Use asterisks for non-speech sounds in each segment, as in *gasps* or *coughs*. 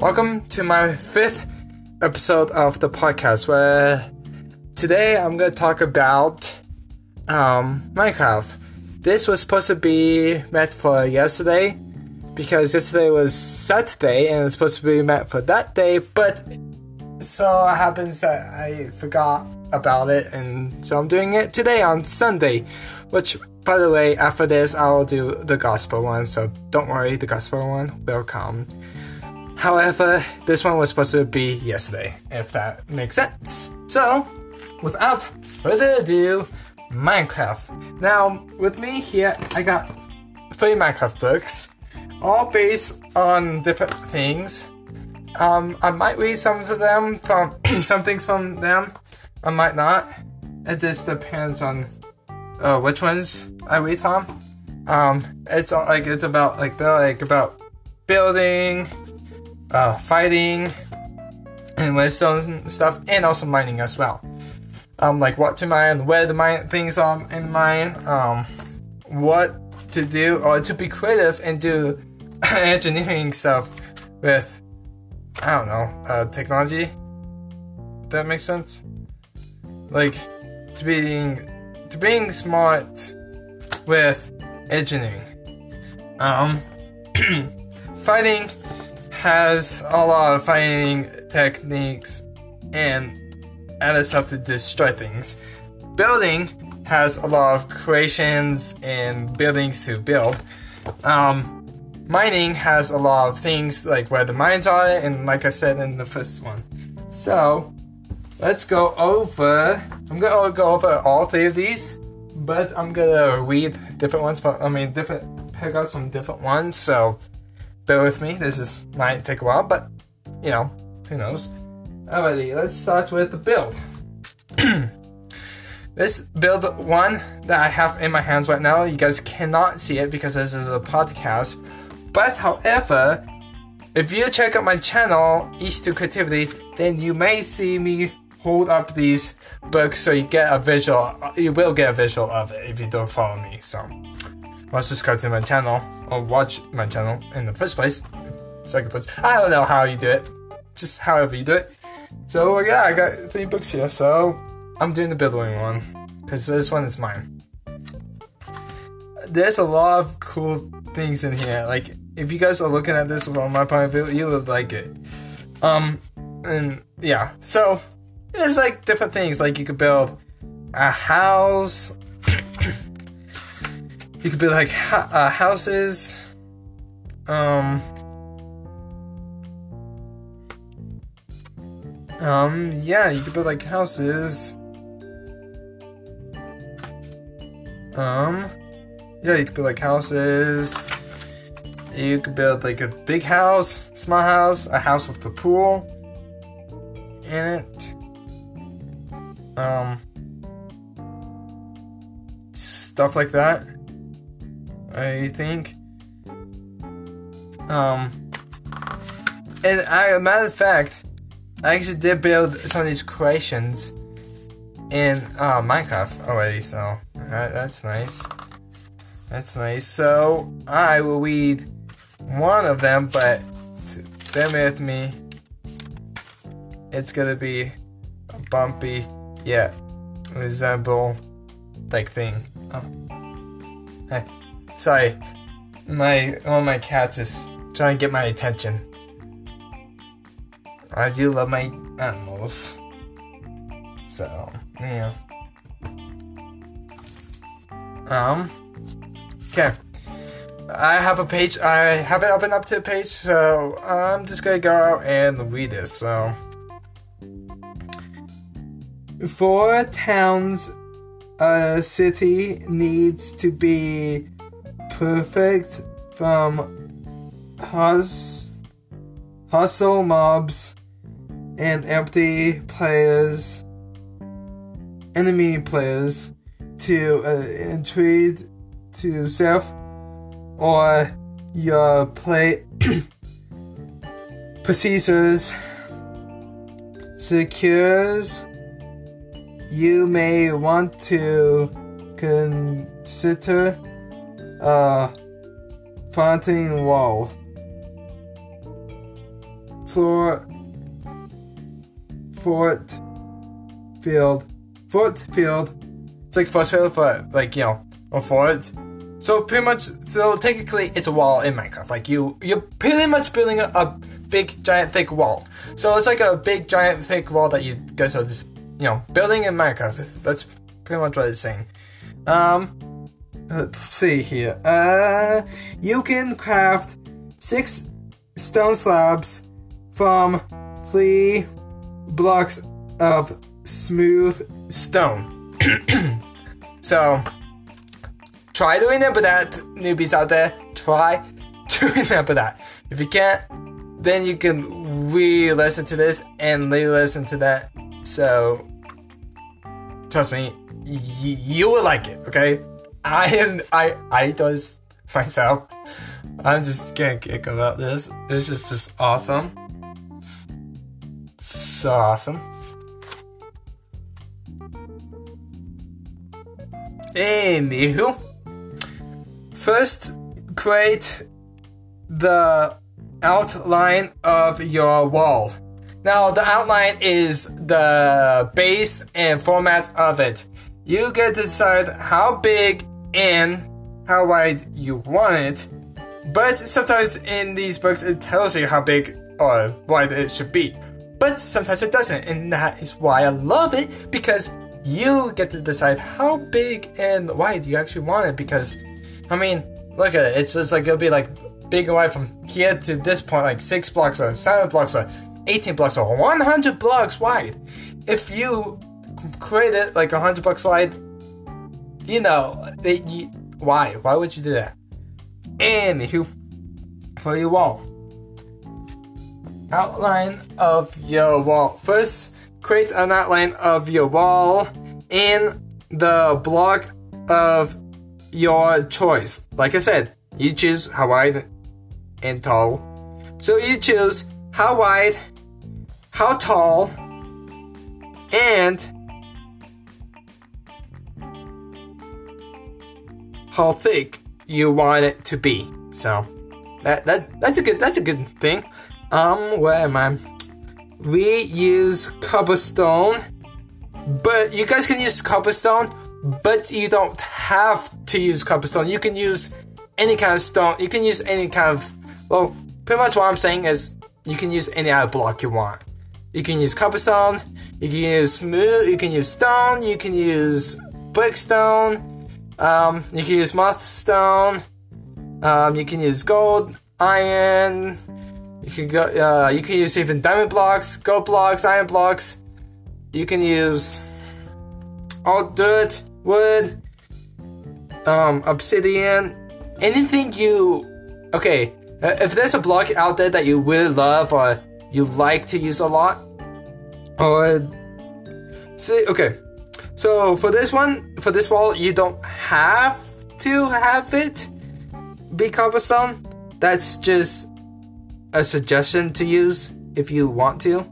Welcome to my fifth episode of the podcast where today I'm going to talk about um, Minecraft. This was supposed to be meant for yesterday because yesterday was Saturday and it's supposed to be meant for that day, but so it happens that I forgot about it and so I'm doing it today on Sunday, which by the way, after this I'll do the gospel one, so don't worry, the gospel one will come. However, this one was supposed to be yesterday, if that makes sense. So, without further ado, Minecraft. Now, with me here, I got three Minecraft books, all based on different things. Um, I might read some of them from *coughs* some things from them. I might not. It just depends on uh, which ones I read from. Um, it's all, like it's about like they're like about building, uh, fighting, and wisdom stuff, and also mining as well. Um, like what to mine, where the mine things are in mine, um, what to do, or to be creative and do *laughs* engineering stuff with, I don't know, uh, technology. That makes sense. Like to being to being smart with engineering. Um, *clears throat* fighting has a lot of fighting techniques and other stuff to destroy things. Building has a lot of creations and buildings to build. Um, mining has a lot of things like where the mines are, and like I said in the first one. So, let's go over. I'm gonna go over all three of these, but I'm gonna read different ones from. I mean, different pickups from different ones. So, bear with me. This is might take a while, but you know, who knows. Alrighty, let's start with the build. *clears throat* this build one that I have in my hands right now, you guys cannot see it because this is a podcast. But however, if you check out my channel, East to Creativity, then you may see me hold up these books so you get a visual. You will get a visual of it if you don't follow me. So, let's subscribe to my channel or watch my channel in the first place. Second place, I don't know how you do it. Just however you do it. So yeah, I got three books here. So I'm doing the building one because this one is mine. There's a lot of cool things in here. Like if you guys are looking at this from my point of view, you would like it. Um, and yeah, so there's like different things. Like you could build a house. You could build like uh, houses. Um. Um, yeah, you could build like houses. Um, yeah, you could build like houses. You could build like a big house, small house, a house with a pool in it. Um, stuff like that. I think. Um, and I, matter of fact, I actually did build some of these creations in uh, Minecraft already, so that, that's nice. That's nice. So I will read one of them, but bear with me. It's gonna be a bumpy, yeah, resemble like thing. Oh. Hey, sorry, my one of my cats is trying to get my attention. I do love my animals. So, yeah. Um, okay. I have a page, I have it open up to the page, so I'm just gonna go out and read this. So, for towns, a city needs to be perfect from hus- hustle mobs and empty players, enemy players, to uh, to self or your play *coughs* procedures secures you may want to consider a fronting wall floor fort field fort field. It's like force field, but like you know, a fort. So pretty much, so technically, it's a wall in Minecraft. Like you, you're pretty much building a, a big, giant, thick wall. So it's like a big, giant, thick wall that you guys are just, you know, building in Minecraft. That's pretty much what it's saying. Um, let's see here. Uh, you can craft six stone slabs from three blocks of smooth stone. *clears throat* so try to remember that newbies out there, try *laughs* to remember that. If you can't, then you can re-listen to this and re-listen to that. So trust me, y- you will like it. Okay, I am. I I does myself. I'm just getting kick about this. This is just awesome. So awesome. Anywho, first create the outline of your wall. Now, the outline is the base and format of it. You get to decide how big and how wide you want it, but sometimes in these books it tells you how big or wide it should be. But sometimes it doesn't, and that is why I love it because you get to decide how big and wide you actually want it. Because, I mean, look at it, it's just like it'll be like big and wide from here to this point, like six blocks or seven blocks or 18 blocks or 100 blocks wide. If you create it like 100 blocks wide, you know, it, you, why? Why would you do that? Anywho, for your wall, outline of your wall. First, create an outline of your wall in the block of your choice. Like I said, you choose how wide and tall. So you choose how wide, how tall, and how thick you want it to be. So that that that's a good that's a good thing. Um, where am I? We use cobblestone, but you guys can use cobblestone, but you don't have to use cobblestone. You can use any kind of stone. You can use any kind of well, pretty much what I'm saying is you can use any other block you want. You can use cobblestone, you can use smooth, you can use stone, you can use brickstone, um, you can use moth stone, um, you can use gold, iron, you can go, uh, you can use even diamond blocks, gold blocks, iron blocks. You can use all dirt, wood, um, obsidian, anything you. Okay, uh, if there's a block out there that you really love or you like to use a lot, or see, okay, so for this one, for this wall, you don't have to have it be cobblestone. That's just a suggestion to use if you want to.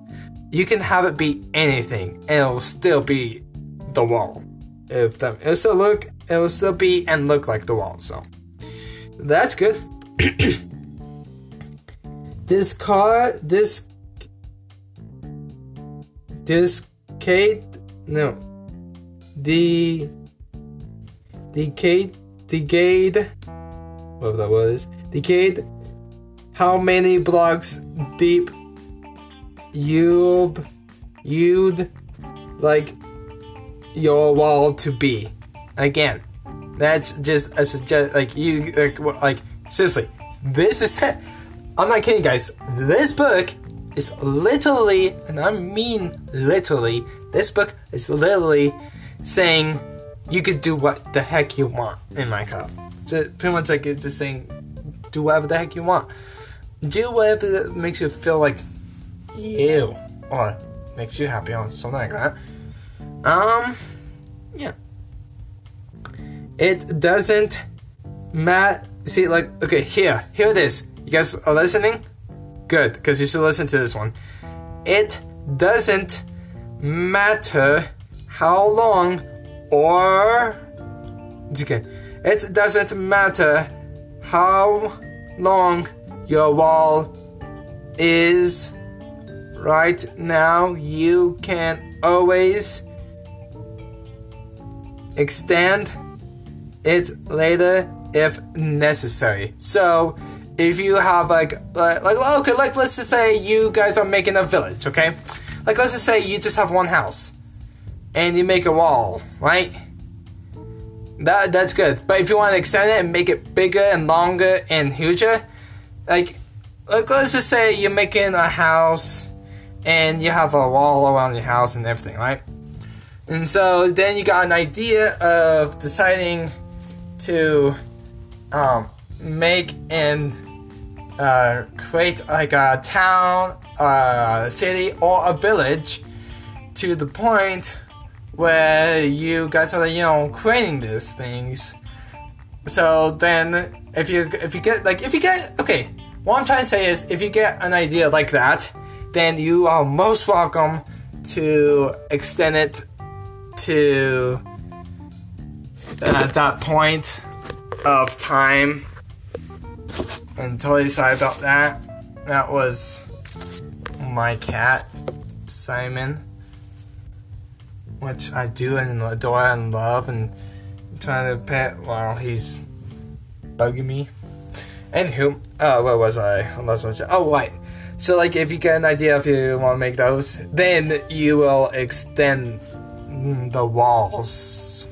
You can have it be anything, and it'll still be the wall. If the it'll still look, it will still be and look like the wall. So that's good. *coughs* this car, this, this Kate, no, the, decade, decade, whatever that was, decade how many blocks deep you'd you'd like your wall to be. Again, that's just a suggest like you like like seriously. This is *laughs* I'm not kidding guys. This book is literally and I mean literally this book is literally saying you could do what the heck you want in my cup. So pretty much like it's just saying do whatever the heck you want do whatever that makes you feel like you or makes you happy or something like that. Um, yeah. It doesn't matter. See, like, okay, here, here it is. You guys are listening? Good, because you should listen to this one. It doesn't matter how long or. It doesn't matter how long your wall is right now, you can always extend it later if necessary. So, if you have like like, like okay, like let's just say you guys are making a village, okay? Like let's just say you just have one house and you make a wall, right? That that's good. But if you want to extend it and make it bigger and longer and huger, like like let's just say you're making a house and you have a wall around your house and everything, right? And so then you got an idea of deciding to um, make and uh, create like a town, a city, or a village to the point where you guys are you know creating these things. So then, if you if you get like if you get okay, what I'm trying to say is if you get an idea like that, then you are most welcome to extend it to uh, that point of time. And totally sorry about that. That was my cat, Simon which I do and adore and love and trying to pet while he's bugging me. Anywho, uh, where was I? Oh, right. So, like, if you get an idea if you want to make those, then you will extend the walls.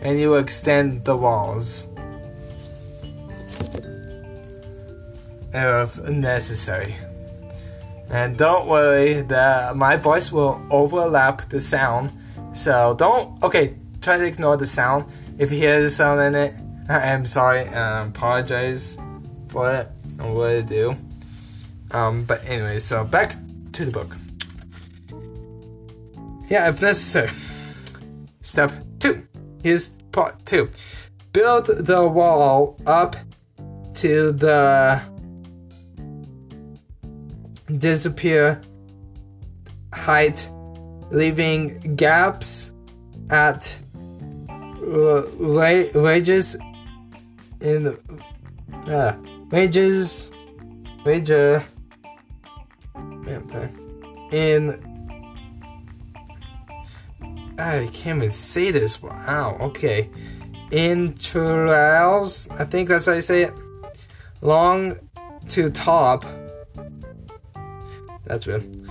And you extend the walls. If necessary. And don't worry, that my voice will overlap the sound. So don't, okay, try to ignore the sound. If you hear the sound in it, *laughs* I am sorry, I apologize for it. I really do. Um, but anyway, so back to the book. Yeah, if necessary. Step two. Here's part two. Build the wall up to the disappear height, leaving gaps at wages in uh, wages wager in I can't even say this. Wow. Okay. In trials, I think that's how you say it. Long to top that's good.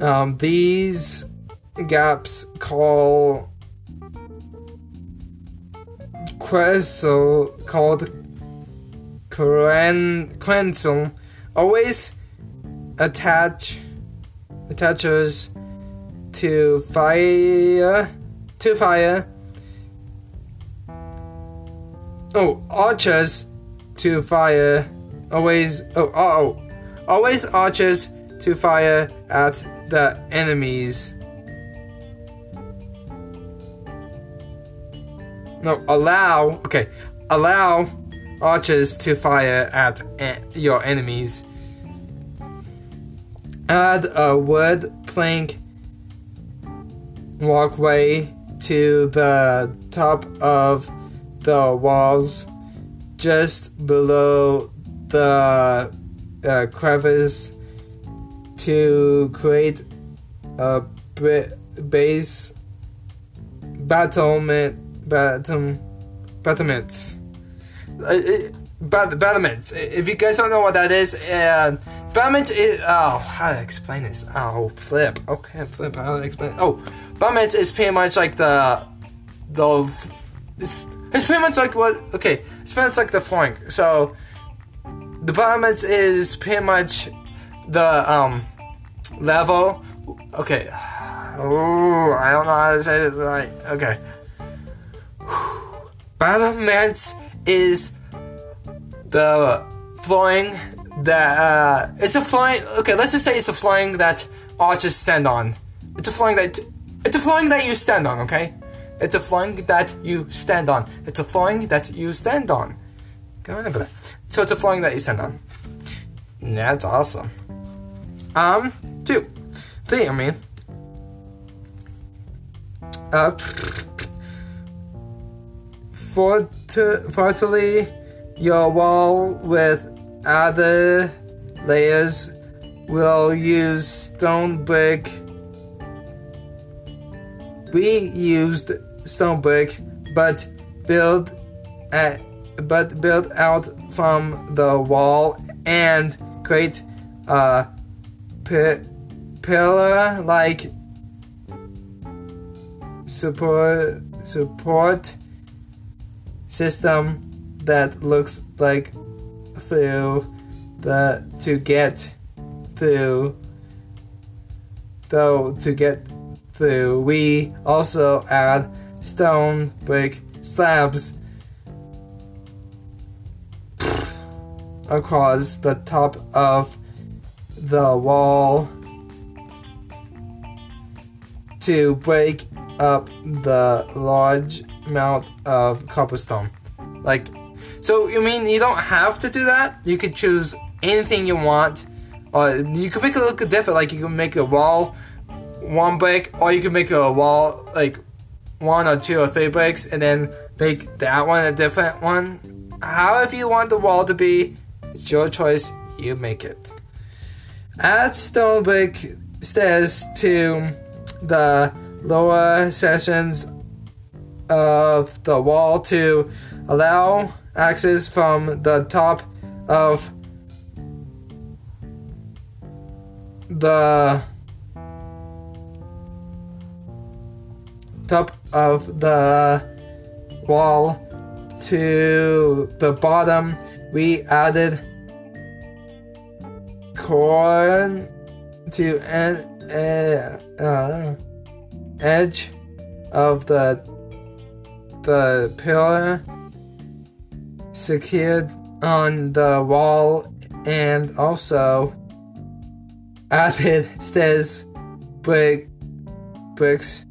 Um, these gaps call Quetzal called Quetzal always attach attaches to fire to fire. Oh archers to fire. Always oh oh always archers to fire at the enemies. No, allow, okay, allow archers to fire at your enemies. Add a wood plank walkway to the top of the walls just below the uh, crevice to create a base battlement battlement battlements uh, uh battlements if you guys don't know what that is uh, battlements is oh how to explain this? Oh flip. Okay flip. How to explain? Oh battlements is pretty much like the the it's, it's pretty much like what okay it's pretty much like the flank so the battlements is pretty much the um level. Okay. Oh, I don't know how to say this right. Okay. *sighs* Battlements is the flying that uh, it's a flying. Okay, let's just say it's a flying that archers stand on. It's a flying that it's a flying that you stand on. Okay, it's a flying that you stand on. It's a flying that you stand on. So it's a flying that you stand on. That's awesome. Um, two, three. I mean, uh, fort- fortally your wall with other layers will use stone brick. We used stone brick, but build at, but build out from the wall and create a pillar like support support system that looks like through the to get through though to get through we also add stone brick slabs across the top of the wall to break up the large amount of cobblestone. Like, so you mean you don't have to do that? You could choose anything you want, or you could make it look different. Like you can make a wall one break, or you can make a wall like one or two or three breaks, and then make that one a different one. However you want the wall to be, it's your choice. You make it. Add stone brick stairs to the lower sections of the wall to allow access from the top of the top of the wall to the bottom we added corn to an uh, edge of the the pillar secured on the wall and also added stairs brick bricks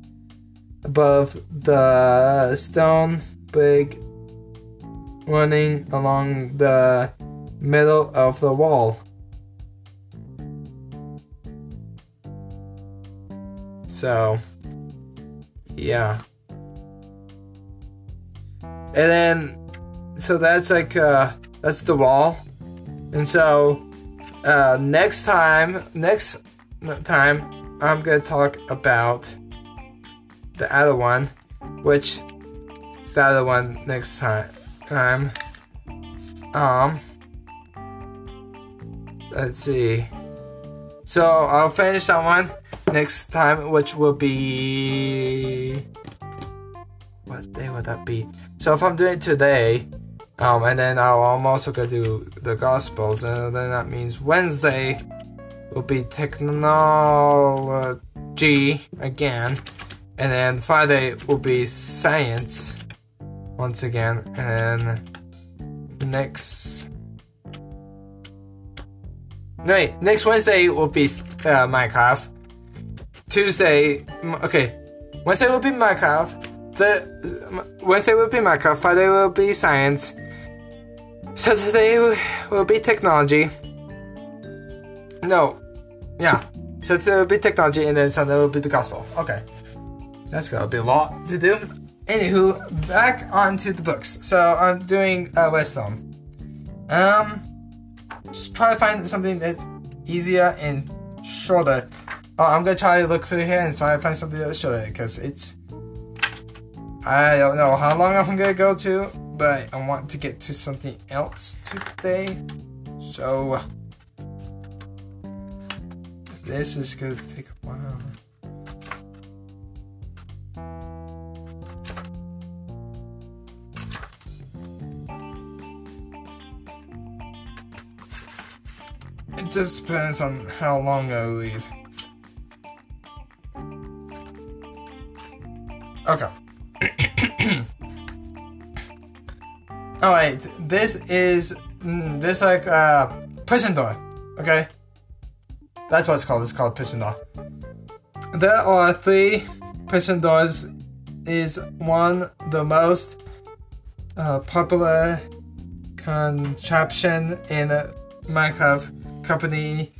above the stone brick running along the middle of the wall. So, yeah. And then, so that's like, uh, that's the wall. And so, uh, next time, next time, I'm gonna talk about the other one, which the other one next time. Time. Um. Let's see. So I'll finish that one next time, which will be what day would that be? So if I'm doing today, um, and then I'll, I'm also gonna do the Gospels, and then that means Wednesday will be technology again, and then Friday will be science once again, and next. No, wait, next Wednesday will be uh, Minecraft. Tuesday, okay, Wednesday will be Minecraft. The Wednesday will be Minecraft. Friday will be science. Saturday will be technology. No, yeah. Saturday will be technology, and then Sunday will be the gospel. Okay, that's gonna be a lot to do. Anywho, back onto the books. So I'm doing uh, Wisdom. Um, just try to find something that's easier and shorter Oh, I'm gonna try to look through here and try to find something that's shorter because it's. I don't know how long I'm gonna go to, but I want to get to something else today. So. This is gonna take a while. It just depends on how long I leave. Okay. Alright, this is mm, this like uh prison door. Okay? That's what it's called. It's called prison door. There are three prison doors. Is one the most uh, popular contraption in Minecraft company.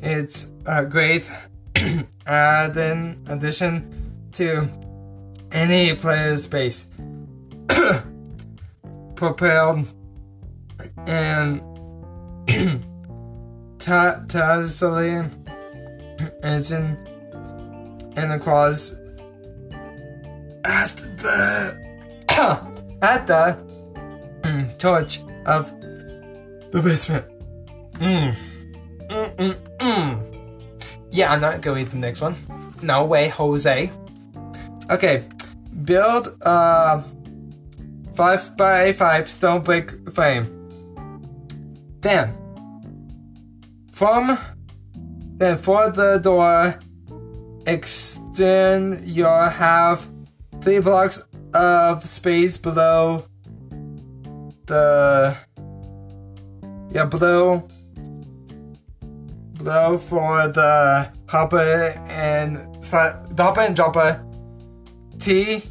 It's a great *clears throat* add-in addition to any player's *coughs* base. propelled and *coughs* ta- Tazalian in in the claws at the *coughs* at the mm, torch of the basement. Mm. Mm, mm, mm. Yeah, I'm not going to the next one. No way, Jose. Okay, build a five by five stone brick frame. Then, from then for the door, extend your half three blocks of space below the yeah below below for the hopper and the hopper and dropper T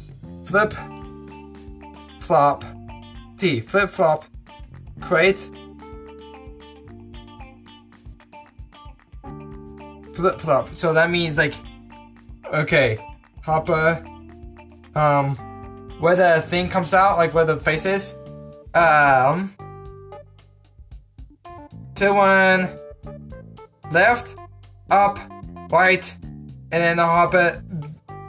flip flop. T flip flop. Crate flip flop. So that means like okay. Hopper um where the thing comes out like where the face is. Um to one. Left, up, right, and then the hopper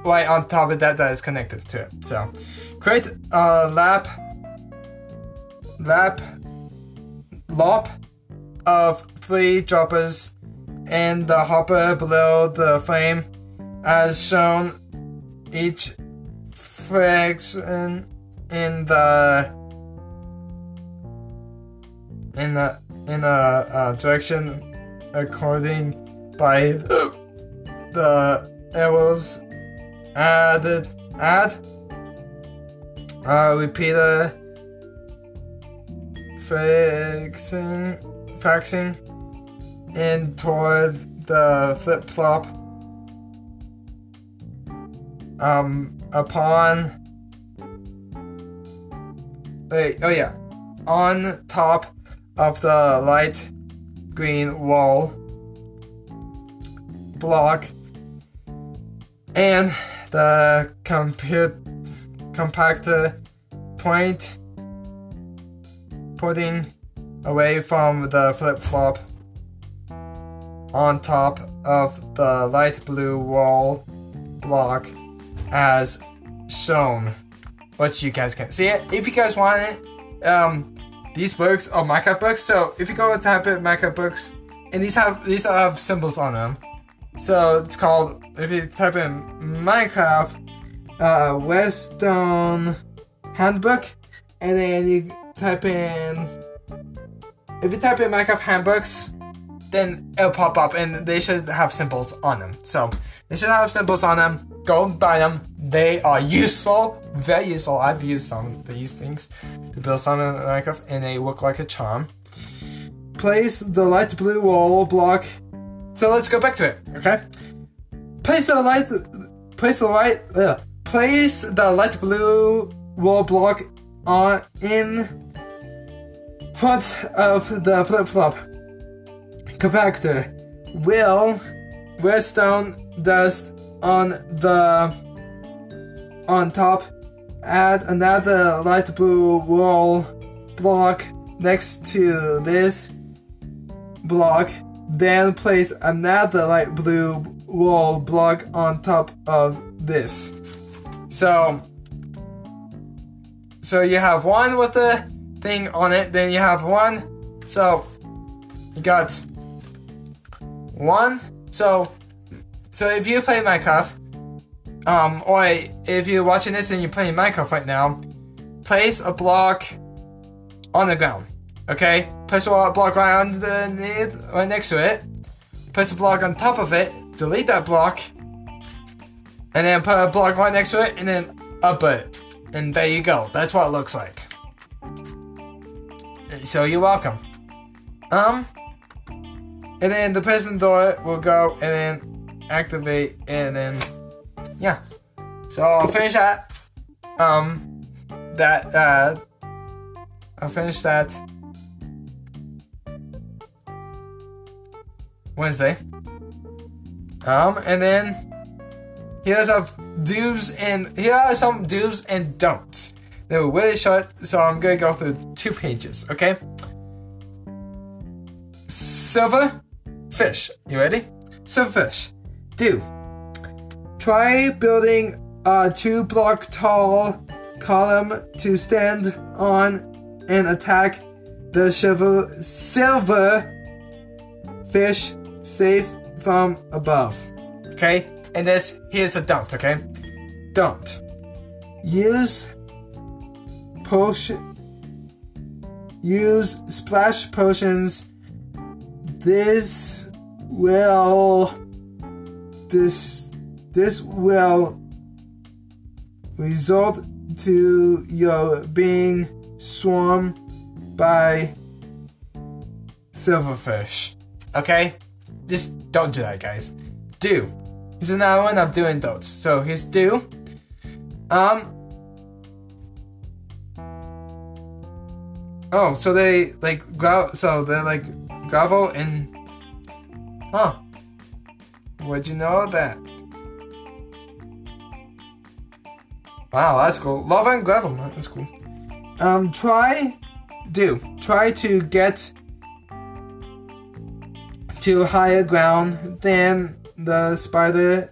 right on top of that that is connected to it. So create a lap lap lop of three droppers and the hopper below the frame as shown each fraction in the in the in a uh, direction according by the, *gasps* the arrows added add. Uh, repeater. Fixing faxing. In toward the flip flop um upon. Wait oh yeah. On top of the light green wall. Block. And the compute compactor point putting away from the flip-flop on top of the light blue wall block as shown which you guys can't see it if you guys want it um these books are Minecraft books. So if you go and type in Minecraft books, and these have these have symbols on them. So it's called if you type in Minecraft uh, Westone Handbook, and then you type in if you type in Minecraft handbooks, then it'll pop up, and they should have symbols on them. So they should have symbols on them. Go buy them. They are useful, very useful. I've used some of these things to build some in Minecraft, and they look like a charm. Place the light blue wall block. So let's go back to it, okay? Place the light. Place the light. Uh, place the light blue wall block on in front of the flip flop compactor. Will redstone dust on the on top add another light blue wall block next to this block then place another light blue wall block on top of this. So so you have one with the thing on it then you have one. So you got one. So so if you play Minecraft, um, or if you're watching this and you're playing Minecraft right now, place a block on the ground. Okay? Place a block right underneath, right next to it. Place a block on top of it. Delete that block. And then put a block right next to it, and then up it. And there you go. That's what it looks like. So you're welcome. Um, and then the prison door will go, and then activate, and then yeah. So I'll finish that. Um, that uh, I'll finish that Wednesday. Um, and then here's some do's and he has some do's and don'ts. They were really short, so I'm gonna go through two pages. Okay. Silver fish. You ready? Silverfish. Do. Try building a two block tall column to stand on and attack the silver, silver fish safe from above. Okay? And this, here's a don't, okay? Don't. Use potion. Use splash potions. This will. This. This will result to your being swarmed by silverfish. Okay? Just don't do that, guys. Do. Here's another one of doing those. So here's do. Um. Oh, so they like grow. So they're like gravel and. Huh. Where'd you know that? Wow, that's cool. Lava and gravel. That's cool. Um, try, do try to get to higher ground than the spider.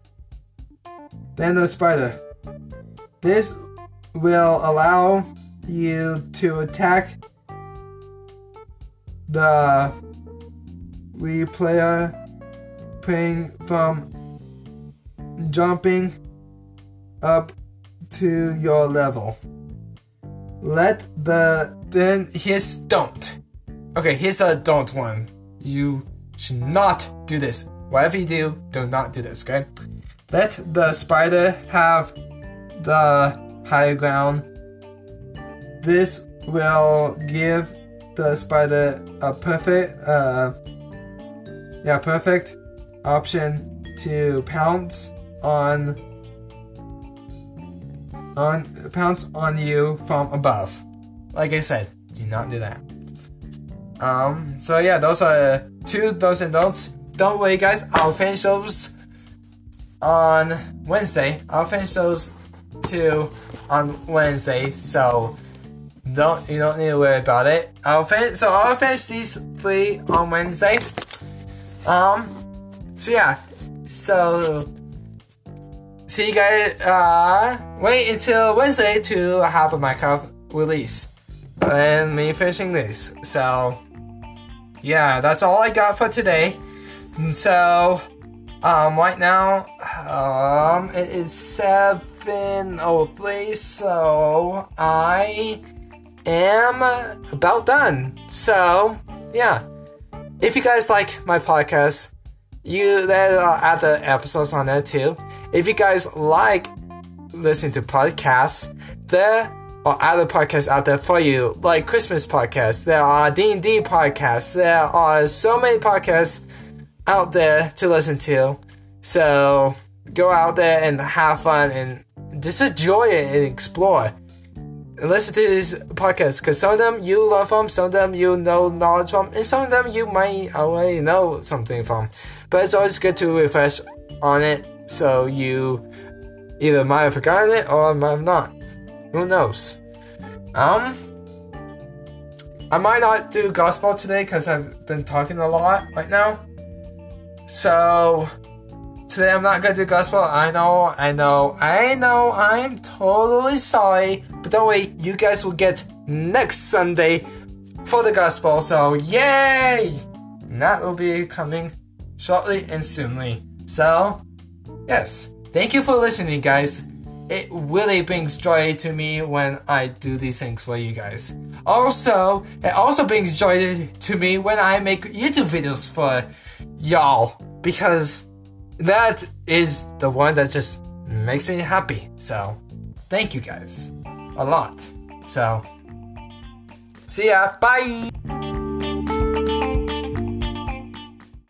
Than the spider. This will allow you to attack the replayer playing from jumping up to your level. Let the then here's don't. Okay, here's the don't one. You should not do this. Whatever you do, do not do this, okay? Let the spider have the high ground. This will give the spider a perfect uh yeah, perfect option to pounce on on pounce on you from above. Like I said, do not do that. Um, so yeah, those are two those and don'ts. Don't worry, guys. I'll finish those on Wednesday. I'll finish those two on Wednesday. So don't you don't need to worry about it. I'll finish. So I'll finish these three on Wednesday. Um. So yeah. So see you guys. Uh, wait until Wednesday to have a Minecraft release and me finishing this. So yeah, that's all I got for today. And so um, right now um, it is seven oh three. So I am about done. So yeah, if you guys like my podcast you there are other episodes on there too. If you guys like listening to podcasts, there are other podcasts out there for you, like Christmas podcasts. There are D and D podcasts. There are so many podcasts out there to listen to. So go out there and have fun and just enjoy it and explore. And listen to these podcasts because some of them you love from, some of them you know knowledge from, and some of them you might already know something from. But it's always good to refresh on it so you either might have forgotten it or might have not. Who knows? Um, I might not do gospel today because I've been talking a lot right now. So today I'm not gonna do gospel. I know, I know, I know. I'm totally sorry, but don't worry. You guys will get next Sunday for the gospel. So yay! And that will be coming shortly and soonly. So, yes, thank you for listening, guys. It really brings joy to me when I do these things for you guys. Also, it also brings joy to me when I make YouTube videos for y'all because that is the one that just makes me happy. So, thank you guys a lot. So, see ya. Bye.